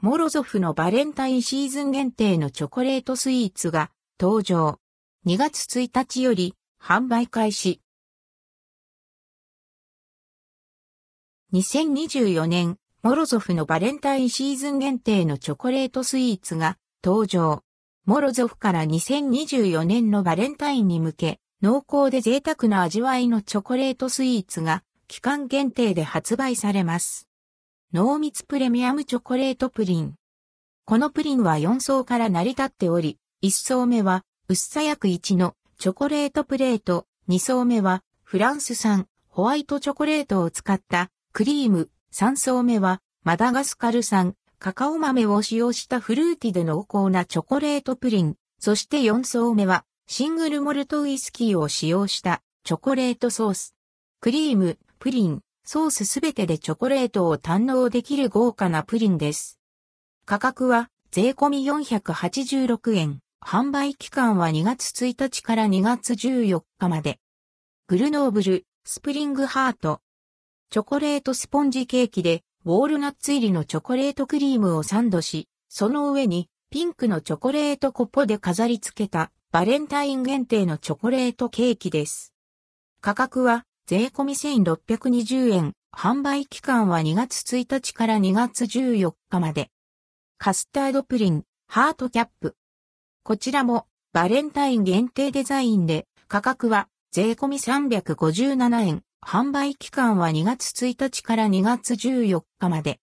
モロゾフのバレンタインシーズン限定のチョコレートスイーツが登場。2月1日より販売開始。2024年、モロゾフのバレンタインシーズン限定のチョコレートスイーツが登場。モロゾフから2024年のバレンタインに向け、濃厚で贅沢な味わいのチョコレートスイーツが期間限定で発売されます。濃密プレミアムチョコレートプリン。このプリンは4層から成り立っており、1層目は薄さ約1のチョコレートプレート、2層目はフランス産ホワイトチョコレートを使ったクリーム、3層目はマダガスカル産カカオ豆を使用したフルーティで濃厚なチョコレートプリン。そして4層目はシングルモルトウイスキーを使用したチョコレートソース。クリーム、プリン、ソースすべてでチョコレートを堪能できる豪華なプリンです。価格は税込み486円。販売期間は2月1日から2月14日まで。グルノーブル、スプリングハート。チョコレートスポンジケーキでウォールナッツ入りのチョコレートクリームをサンドし、その上にピンクのチョコレートコッポで飾り付けたバレンタイン限定のチョコレートケーキです。価格は税込み1620円、販売期間は2月1日から2月14日まで。カスタードプリン、ハートキャップ。こちらもバレンタイン限定デザインで価格は税込み357円、販売期間は2月1日から2月14日まで。